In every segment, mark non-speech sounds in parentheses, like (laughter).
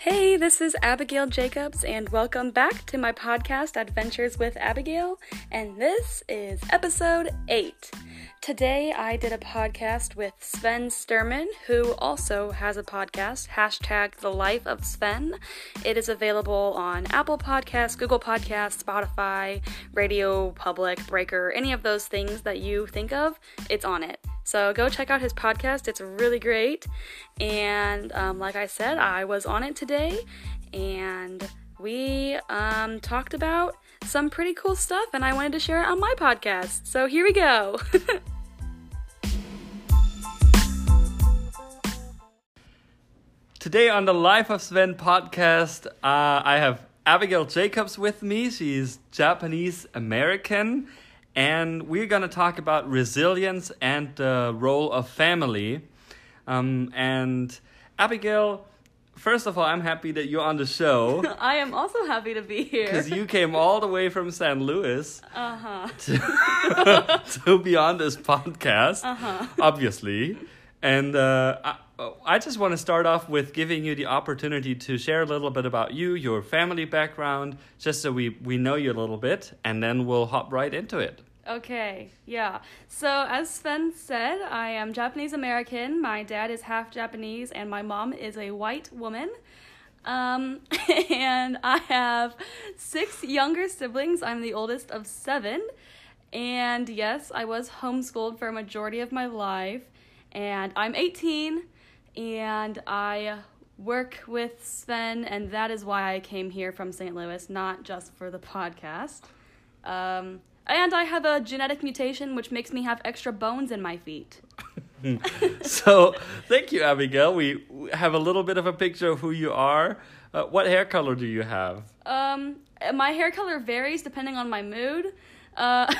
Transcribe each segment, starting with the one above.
Hey, this is Abigail Jacobs, and welcome back to my podcast, Adventures with Abigail. And this is episode 8. Today I did a podcast with Sven Stuhrmann, who also has a podcast, hashtag The Life of Sven. It is available on Apple Podcasts, Google Podcasts, Spotify, Radio Public, Breaker, any of those things that you think of, it's on it. So go check out his podcast. It's really great. And um, like I said, I was on it today and we um, talked about some pretty cool stuff and I wanted to share it on my podcast. So here we go. (laughs) Today on the Life of Sven podcast, uh, I have Abigail Jacobs with me. She's Japanese American and we're going to talk about resilience and the role of family. Um, and Abigail, first of all, I'm happy that you're on the show. (laughs) I am also happy to be here. Because you came all the way from St. Louis uh-huh. (laughs) to, (laughs) to be on this podcast, uh-huh. obviously. And uh, I, I just want to start off with giving you the opportunity to share a little bit about you, your family background, just so we, we know you a little bit, and then we'll hop right into it. Okay, yeah. So, as Sven said, I am Japanese American. My dad is half Japanese, and my mom is a white woman. Um, (laughs) and I have six younger siblings. I'm the oldest of seven. And yes, I was homeschooled for a majority of my life. And I'm 18, and I work with Sven, and that is why I came here from St. Louis, not just for the podcast. Um, and I have a genetic mutation which makes me have extra bones in my feet. (laughs) so, thank you, Abigail. We have a little bit of a picture of who you are. Uh, what hair color do you have? Um, my hair color varies depending on my mood. Uh,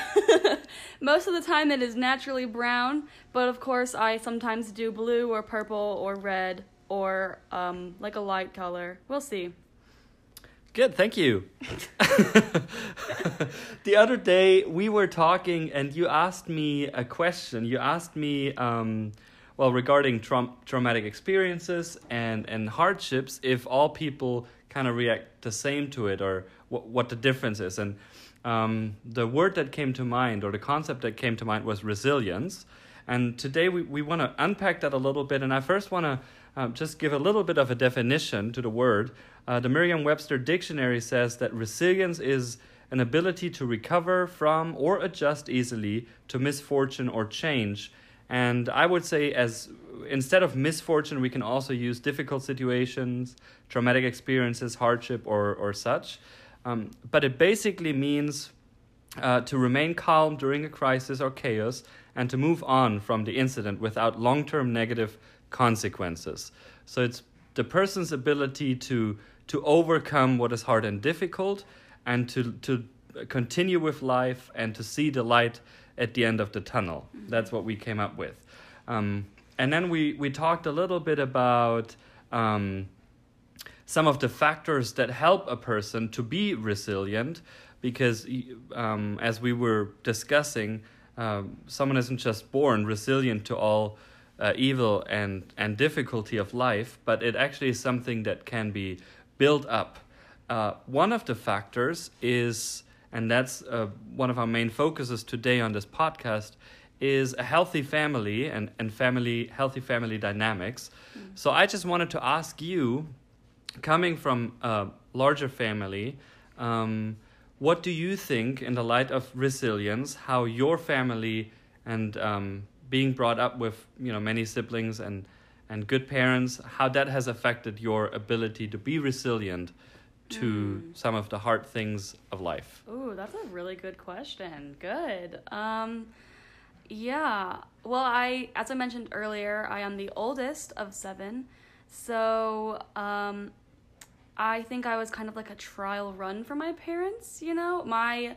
(laughs) most of the time it is naturally brown, but of course I sometimes do blue or purple or red or um, like a light color. We'll see. Good, thank you. (laughs) the other day we were talking and you asked me a question. You asked me, um, well, regarding tra- traumatic experiences and, and hardships, if all people kind of react the same to it or what, what the difference is. And um, the word that came to mind or the concept that came to mind was resilience. And today we, we want to unpack that a little bit. And I first want to um, just give a little bit of a definition to the word. Uh, the Merriam Webster Dictionary says that resilience is an ability to recover from or adjust easily to misfortune or change. And I would say, as instead of misfortune, we can also use difficult situations, traumatic experiences, hardship, or, or such. Um, but it basically means uh, to remain calm during a crisis or chaos and to move on from the incident without long term negative consequences. So it's the person's ability to to overcome what is hard and difficult and to to continue with life and to see the light at the end of the tunnel. Mm-hmm. That's what we came up with. Um, and then we, we talked a little bit about um, some of the factors that help a person to be resilient because, um, as we were discussing, um, someone isn't just born resilient to all uh, evil and, and difficulty of life, but it actually is something that can be built up. Uh, one of the factors is, and that's uh, one of our main focuses today on this podcast, is a healthy family and, and family healthy family dynamics. Mm. So I just wanted to ask you, coming from a larger family, um, what do you think, in the light of resilience, how your family and um, being brought up with you know many siblings and and good parents, how that has affected your ability to be resilient to mm. some of the hard things of life? Oh, that's a really good question. Good. Um, yeah. Well, I, as I mentioned earlier, I am the oldest of seven, so um, I think I was kind of like a trial run for my parents, you know? My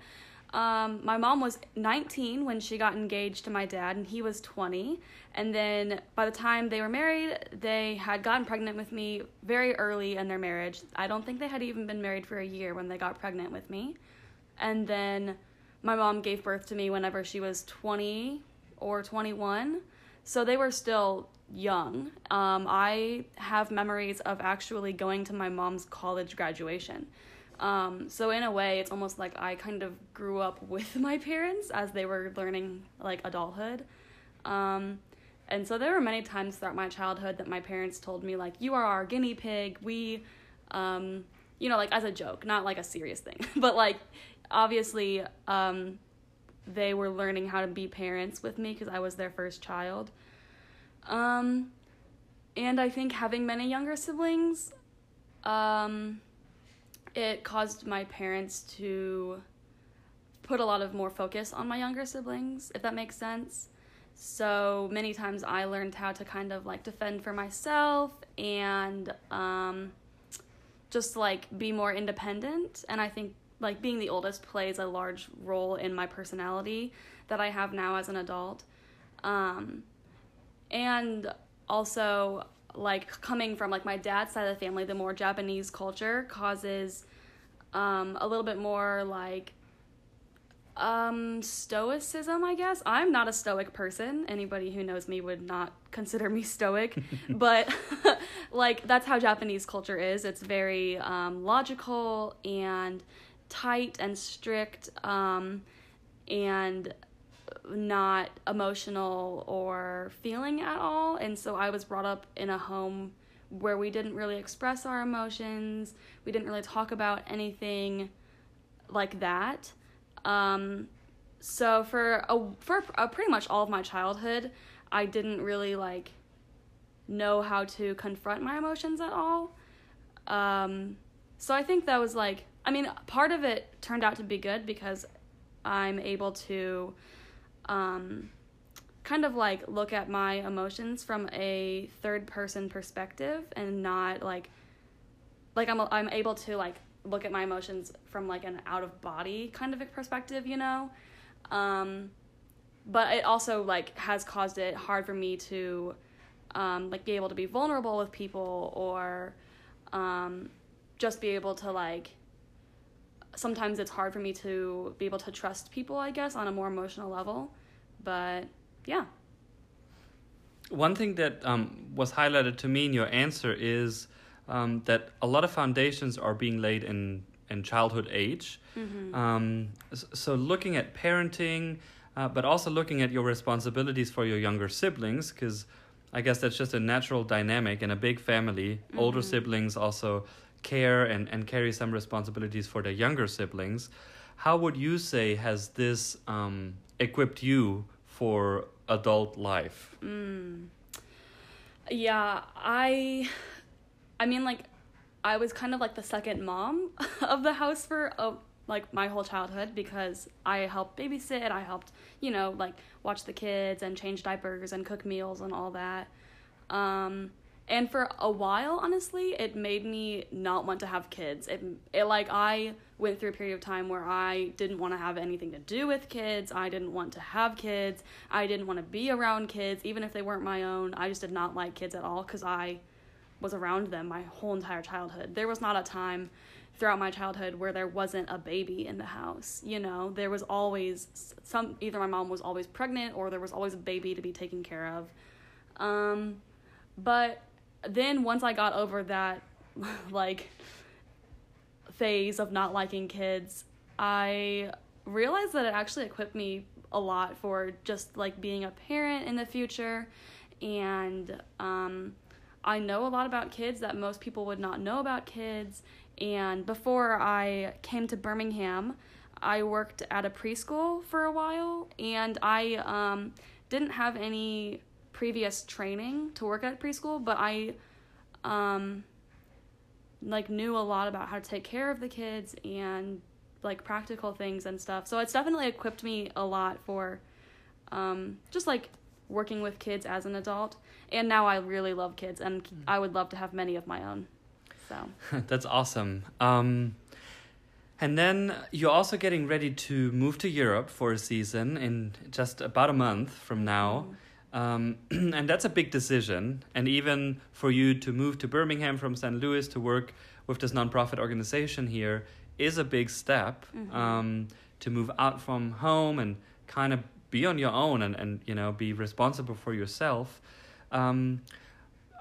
um, my mom was 19 when she got engaged to my dad, and he was 20. And then by the time they were married, they had gotten pregnant with me very early in their marriage. I don't think they had even been married for a year when they got pregnant with me. And then my mom gave birth to me whenever she was 20 or 21. So they were still young. Um, I have memories of actually going to my mom's college graduation. Um, so in a way, it's almost like I kind of grew up (laughs) with my parents as they were learning like adulthood. Um, and so there were many times throughout my childhood that my parents told me like, "You are our guinea pig." We, um, you know, like as a joke, not like a serious thing, (laughs) but like obviously um, they were learning how to be parents with me because I was their first child. Um, and I think having many younger siblings, um, it caused my parents to put a lot of more focus on my younger siblings, if that makes sense. So many times I learned how to kind of like defend for myself and um, just like be more independent. And I think like being the oldest plays a large role in my personality that I have now as an adult. Um, and also like coming from like my dad's side of the family, the more Japanese culture causes um, a little bit more like um stoicism i guess. I'm not a stoic person. Anybody who knows me would not consider me stoic. (laughs) But (laughs) like that's how japanese culture is. It's very um, logical and tight and strict um, and not emotional or feeling at all. And so I was brought up in a home where we didn't really express our emotions, we didn't really talk about anything like that. Um, so for a, for a, pretty much all of my childhood, I didn't really like know how to confront my emotions at all. Um, so I think that was like I mean, part of it turned out to be good because I'm able to um, kind of like look at my emotions from a third person perspective and not like like I'm I'm able to like look at my emotions from like an out of body kind of a perspective, you know. Um, but it also like has caused it hard for me to um, like be able to be vulnerable with people or um, just be able to like sometimes it's hard for me to be able to trust people, I guess, on a more emotional level. But yeah. One thing that um, was highlighted to me in your answer is um, that a lot of foundations are being laid in, in childhood age. Mm-hmm. Um, so, looking at parenting, uh, but also looking at your responsibilities for your younger siblings, because I guess that's just a natural dynamic in a big family. Mm-hmm. Older siblings also care and, and carry some responsibilities for their younger siblings. How would you say has this um, equipped you for adult life? Mm. Yeah, I, I mean, like, I was kind of like the second mom (laughs) of the house for uh, like my whole childhood because I helped babysit, I helped, you know, like watch the kids and change diapers and cook meals and all that. Um, and for a while honestly it made me not want to have kids. It, it like i went through a period of time where i didn't want to have anything to do with kids. I didn't want to have kids. I didn't want to be around kids even if they weren't my own. I just did not like kids at all because i was around them my whole entire childhood. There was not a time throughout my childhood where there wasn't a baby in the house you know? There was always some either my mom was always pregnant or there was always a baby to be taken care of. Um, but then once I got over that (laughs) like phase of not liking kids, I realized that it actually equipped me a lot for just like being a parent in the future and um, I know a lot about kids that most people would not know about kids. And before I came to Birmingham, I worked at a preschool for a while, and I um, didn't have any previous training to work at preschool, but I um, like knew a lot about how to take care of the kids and like practical things and stuff. So it's definitely equipped me a lot for um, just like working with kids as an adult. And now I really love kids and I would love to have many of my own. So (laughs) that's awesome. Um, and then you're also getting ready to move to Europe for a season in just about a month from now. Mm. Um, (clears throat) and that's a big decision. And even for you to move to Birmingham from St. Louis to work with this nonprofit organization here is a big step mm-hmm. um, to move out from home and kind of be on your own and, and you know be responsible for yourself um,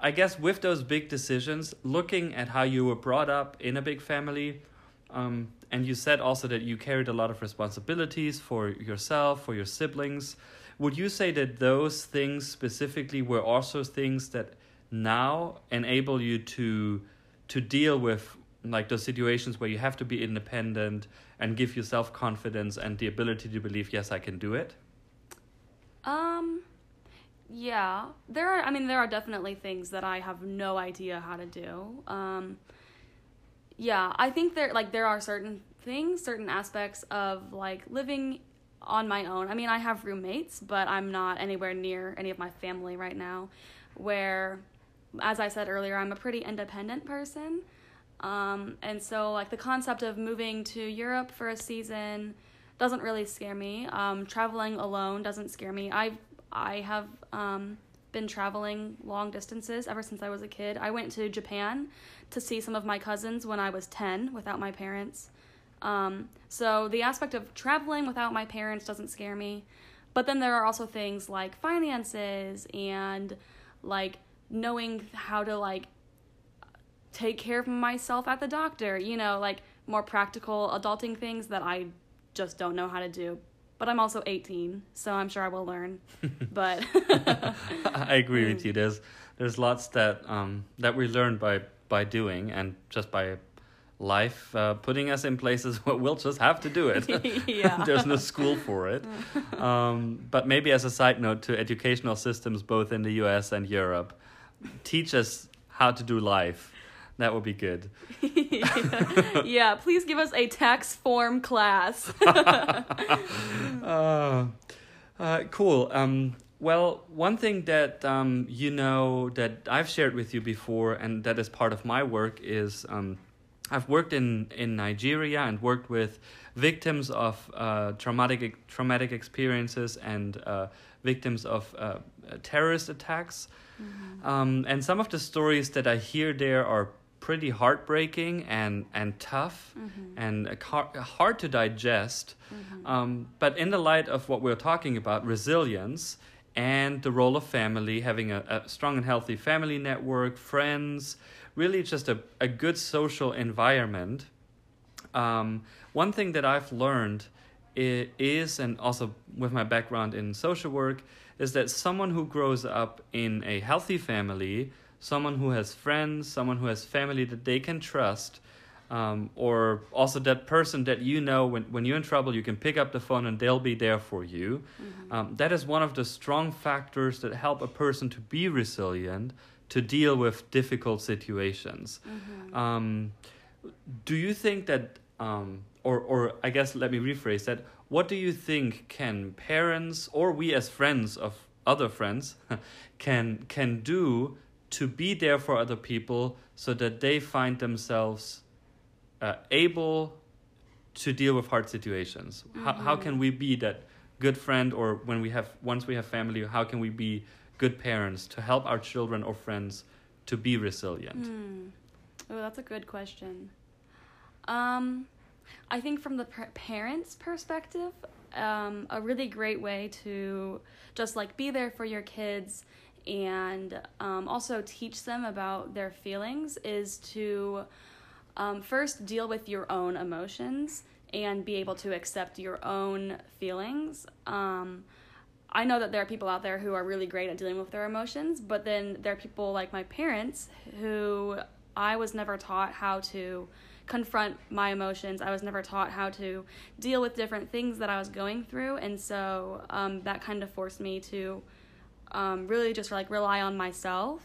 i guess with those big decisions looking at how you were brought up in a big family um, and you said also that you carried a lot of responsibilities for yourself for your siblings would you say that those things specifically were also things that now enable you to to deal with like those situations where you have to be independent and give yourself confidence and the ability to believe yes i can do it um yeah. There are i mean there are definitely things that i have no idea how to do. Um yeah i think there like there are certain things certain aspects of like living on my own i mean i have roommates but i'm not anywhere near any of my family right now where as i said earlier i'm a pretty independent person um, and so, like, the concept of moving to Europe for a season doesn't really scare me. Um, traveling alone doesn't scare me. I've, I have um, been traveling long distances ever since I was a kid. I went to Japan to see some of my cousins when I was 10 without my parents. Um, so, the aspect of traveling without my parents doesn't scare me. But then there are also things like finances and like knowing how to like take care of myself at the doctor, you know, like more practical adulting things that I just don't know how to do. But I'm also 18, so I'm sure I will learn. (laughs) but (laughs) I agree with you. (laughs) There's there's lots that um that we learn by by doing and just by life uh, putting us in places (laughs) where we'll just have to do it. (laughs) (laughs) There's no school for it. Um, but maybe as a side note to educational systems both in the US and Europe, teach us how to do life that would be good. yeah. yeah, please give us a tax form class. uh, uh, cool. Um, well, one thing that um, you know that I've shared with you before, and that is part of my work, is um, I've worked in, in Nigeria and worked with victims of uh, traumatic traumatic experiences and uh, victims of uh, terrorist attacks. Mm-hmm. Um, and some of the stories that I hear there are pretty heartbreaking and and tough mm-hmm. and hard to digest. Mm-hmm. Um, but in the light of what we're talking about, resilience and the role of family, having a, a strong and healthy family network, friends, really just a, a good social environment. Um, one thing that I've learned is, and also with my background in social work, is that someone who grows up in a healthy family someone who has friends, someone who has family that they can trust, um, or also that person that you know when, when you're in trouble, you can pick up the phone and they'll be there for you. Mm-hmm. Um, that is one of the strong factors that help a person to be resilient, to deal with difficult situations. Mm-hmm. Um, do you think that, um, or, or I guess let me rephrase that, what do you think can parents or we as friends of other friends (laughs) can can do to be there for other people so that they find themselves uh, able to deal with hard situations mm-hmm. how, how can we be that good friend or when we have once we have family how can we be good parents to help our children or friends to be resilient mm. oh that's a good question um, i think from the parents perspective um, a really great way to just like be there for your kids and um, also teach them about their feelings is to um, first deal with your own emotions and be able to accept your own feelings. Um, I know that there are people out there who are really great at dealing with their emotions, but then there are people like my parents who I was never taught how to confront my emotions. I was never taught how to deal with different things that I was going through, and so um, that kind of forced me to um, really just like rely on myself.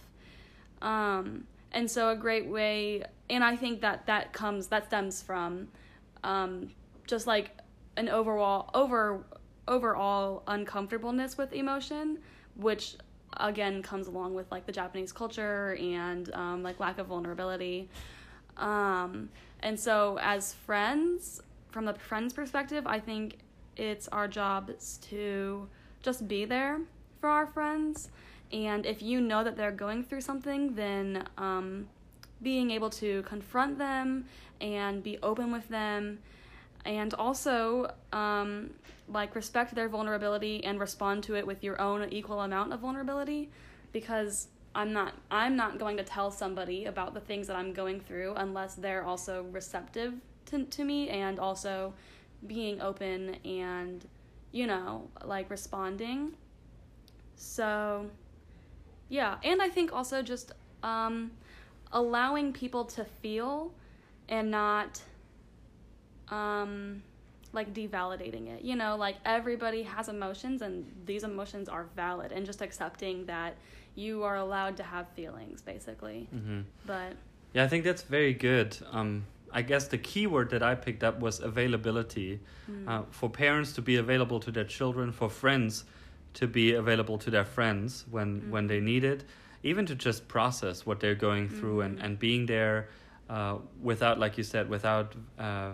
Um, and so a great way, and I think that that comes that stems from um, just like an overall over overall uncomfortableness with emotion, which again comes along with like the Japanese culture and um, like lack of vulnerability. Um, and so as friends, from the friends perspective, I think it's our job to just be there for our friends. And if you know that they're going through something, then um, being able to confront them and be open with them and also um, like respect their vulnerability and respond to it with your own equal amount of vulnerability because I'm not I'm not going to tell somebody about the things that I'm going through unless they're also receptive to, to me and also being open and you know like responding. So yeah and i think also just um, allowing people to feel and not um, like devalidating it you know like everybody has emotions and these emotions are valid and just accepting that you are allowed to have feelings basically Mm-hmm. but Yeah, I think that's very good. Um, I guess the key word that I picked up was availability. mm, Uh, for parents to be available to their children, for friends to be available to their friends when, Mm. when they need it, even to just process what they're going through and, Mhm. and being there uh, without, like you said, without uh,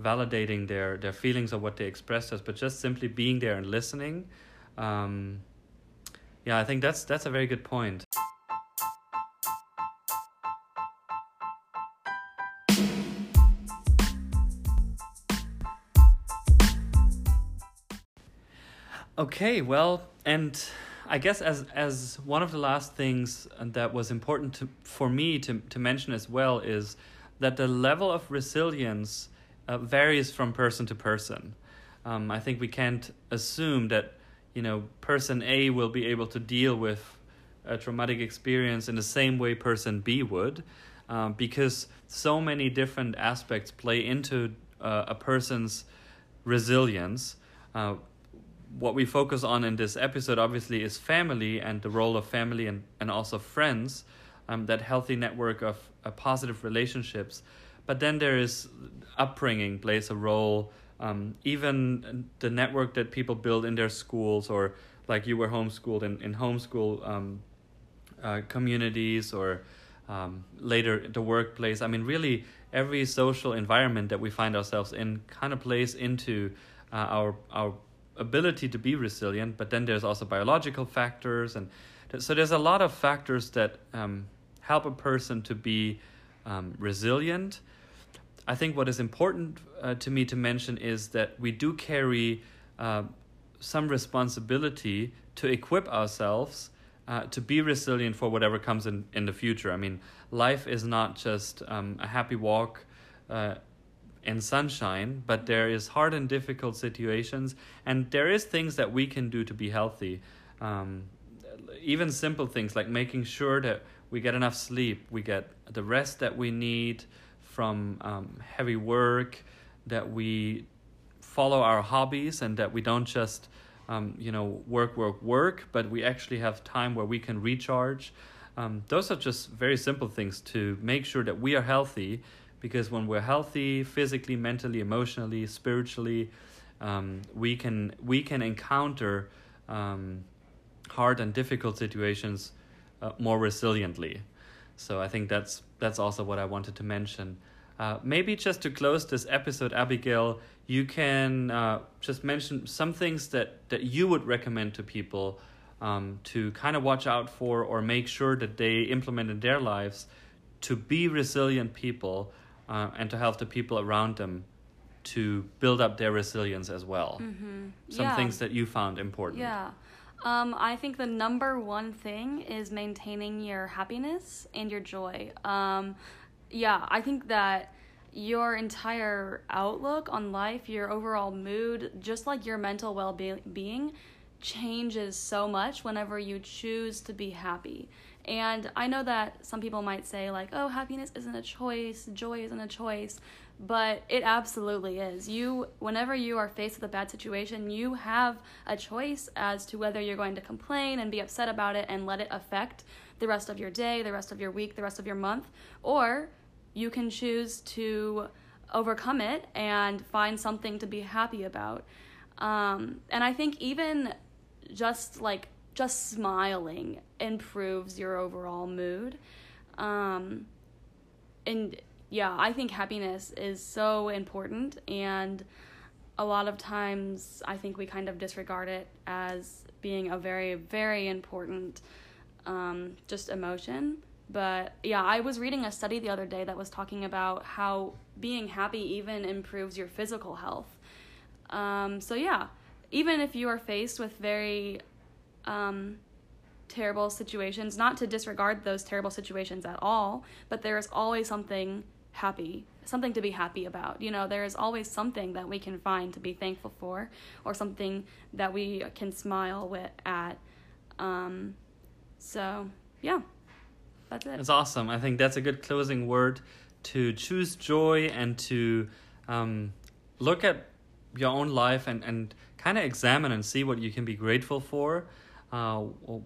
validating their, their feelings or what they expressed us, but just simply being there and listening. Um, yeah, I think that's that's a very good point. Okay, well, and I guess as as one of the last things that was important to for me to to mention as well is that the level of resilience uh, varies from person to person. Um, I think we can't assume that you know person A will be able to deal with a traumatic experience in the same way person B would, um, because so many different aspects play into uh, a person's resilience. Uh, what we focus on in this episode obviously is family and the role of family and, and also friends um, that healthy network of uh, positive relationships but then there is upbringing plays a role um, even the network that people build in their schools or like you were homeschooled in, in homeschool um, uh, communities or um, later the workplace. I mean really every social environment that we find ourselves in kind of plays into uh, our our ability to be resilient, but then there's also biological factors, and th- so there's a lot of factors that um, help a person to be um, resilient. I think what is important uh, to me to mention is that we do carry uh, some responsibility to equip ourselves uh, to be resilient for whatever comes in, in the future. I mean, life is not just um, a happy walk. Uh, and sunshine, but there is hard and difficult situations, and there is things that we can do to be healthy. Um, even simple things like making sure that we get enough sleep, we get the rest that we need from um, heavy work, that we follow our hobbies, and that we don't just um, you know work, work, work, but we actually have time where we can recharge. Um, those are just very simple things to make sure that we are healthy because when we're healthy physically mentally emotionally spiritually um, we can we can encounter um, hard and difficult situations uh, more resiliently so i think that's that's also what i wanted to mention uh, maybe just to close this episode abigail you can uh, just mention some things that that you would recommend to people um, to kind of watch out for or make sure that they implement in their lives to be resilient people uh, and to help the people around them to build up their resilience as well. mm-hmm. Some yeah. things that you found important. Yeah. Um, I think the number one thing is maintaining your happiness and your joy. Um, yeah, I think that your entire outlook on life, your overall mood, just like your mental well being, changes so much whenever you choose to be happy. And I know that some people might say, like, oh, happiness isn't a choice, joy isn't a choice, but it absolutely is. You, whenever you are faced with a bad situation, you have a choice as to whether you're going to complain and be upset about it and let it affect the rest of your day, the rest of your week, the rest of your month, or you can choose to overcome it and find something to be happy about. Um, and I think even just like just smiling improves your overall mood. Um, and yeah, I think happiness is so important, and a lot of times I think we kind of disregard it as being a very, very important um, just emotion. But yeah, I was reading a study the other day that was talking about how being happy even improves your physical health. Um, so yeah, even if you are faced with very um, terrible situations, not to disregard those terrible situations at all, but there is always something happy, something to be happy about. You know, there is always something that we can find to be thankful for, or something that we can smile with at. Um, so yeah, that's it. It's awesome. I think that's a good closing word to choose joy and to um, look at your own life and, and kind of examine and see what you can be grateful for. Uh,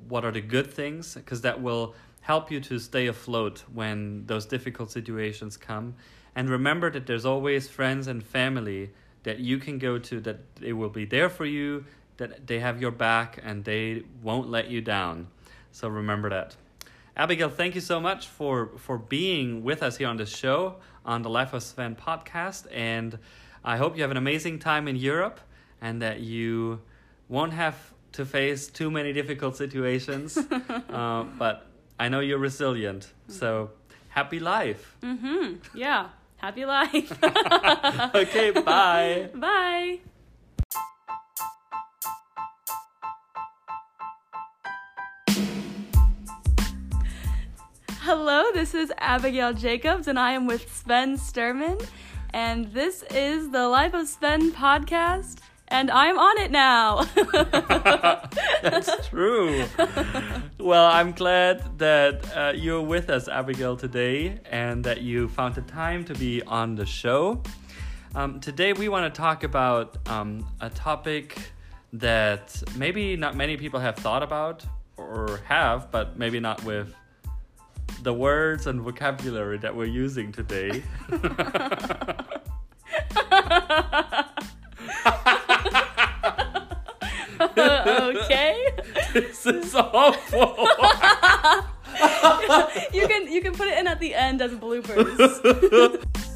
what are the good things? Because that will help you to stay afloat when those difficult situations come. And remember that there's always friends and family that you can go to, that they will be there for you, that they have your back, and they won't let you down. So remember that. Abigail, thank you so much for, for being with us here on this show on the Life of Sven podcast. And I hope you have an amazing time in Europe and that you won't have to face too many difficult situations. (laughs) uh, but I know you're resilient. So happy life. Mm-hmm. Yeah. Happy life. (laughs) okay, bye. Bye. Hello, this is Abigail Jacobs, and I am with Sven Stuhrmann, and this is the Life of Sven podcast, and I'm on it now. (laughs) True. well, I'm glad that uh, you're with us, Abigail, today, and that you found the time to be on the show. Um, today, we want to talk about um, a topic that maybe not many people have thought about or have, but maybe not with the words and vocabulary that we're using today. (laughs) (laughs) okay. This is awful. (laughs) you can you can put it in at the end as bloopers. (laughs)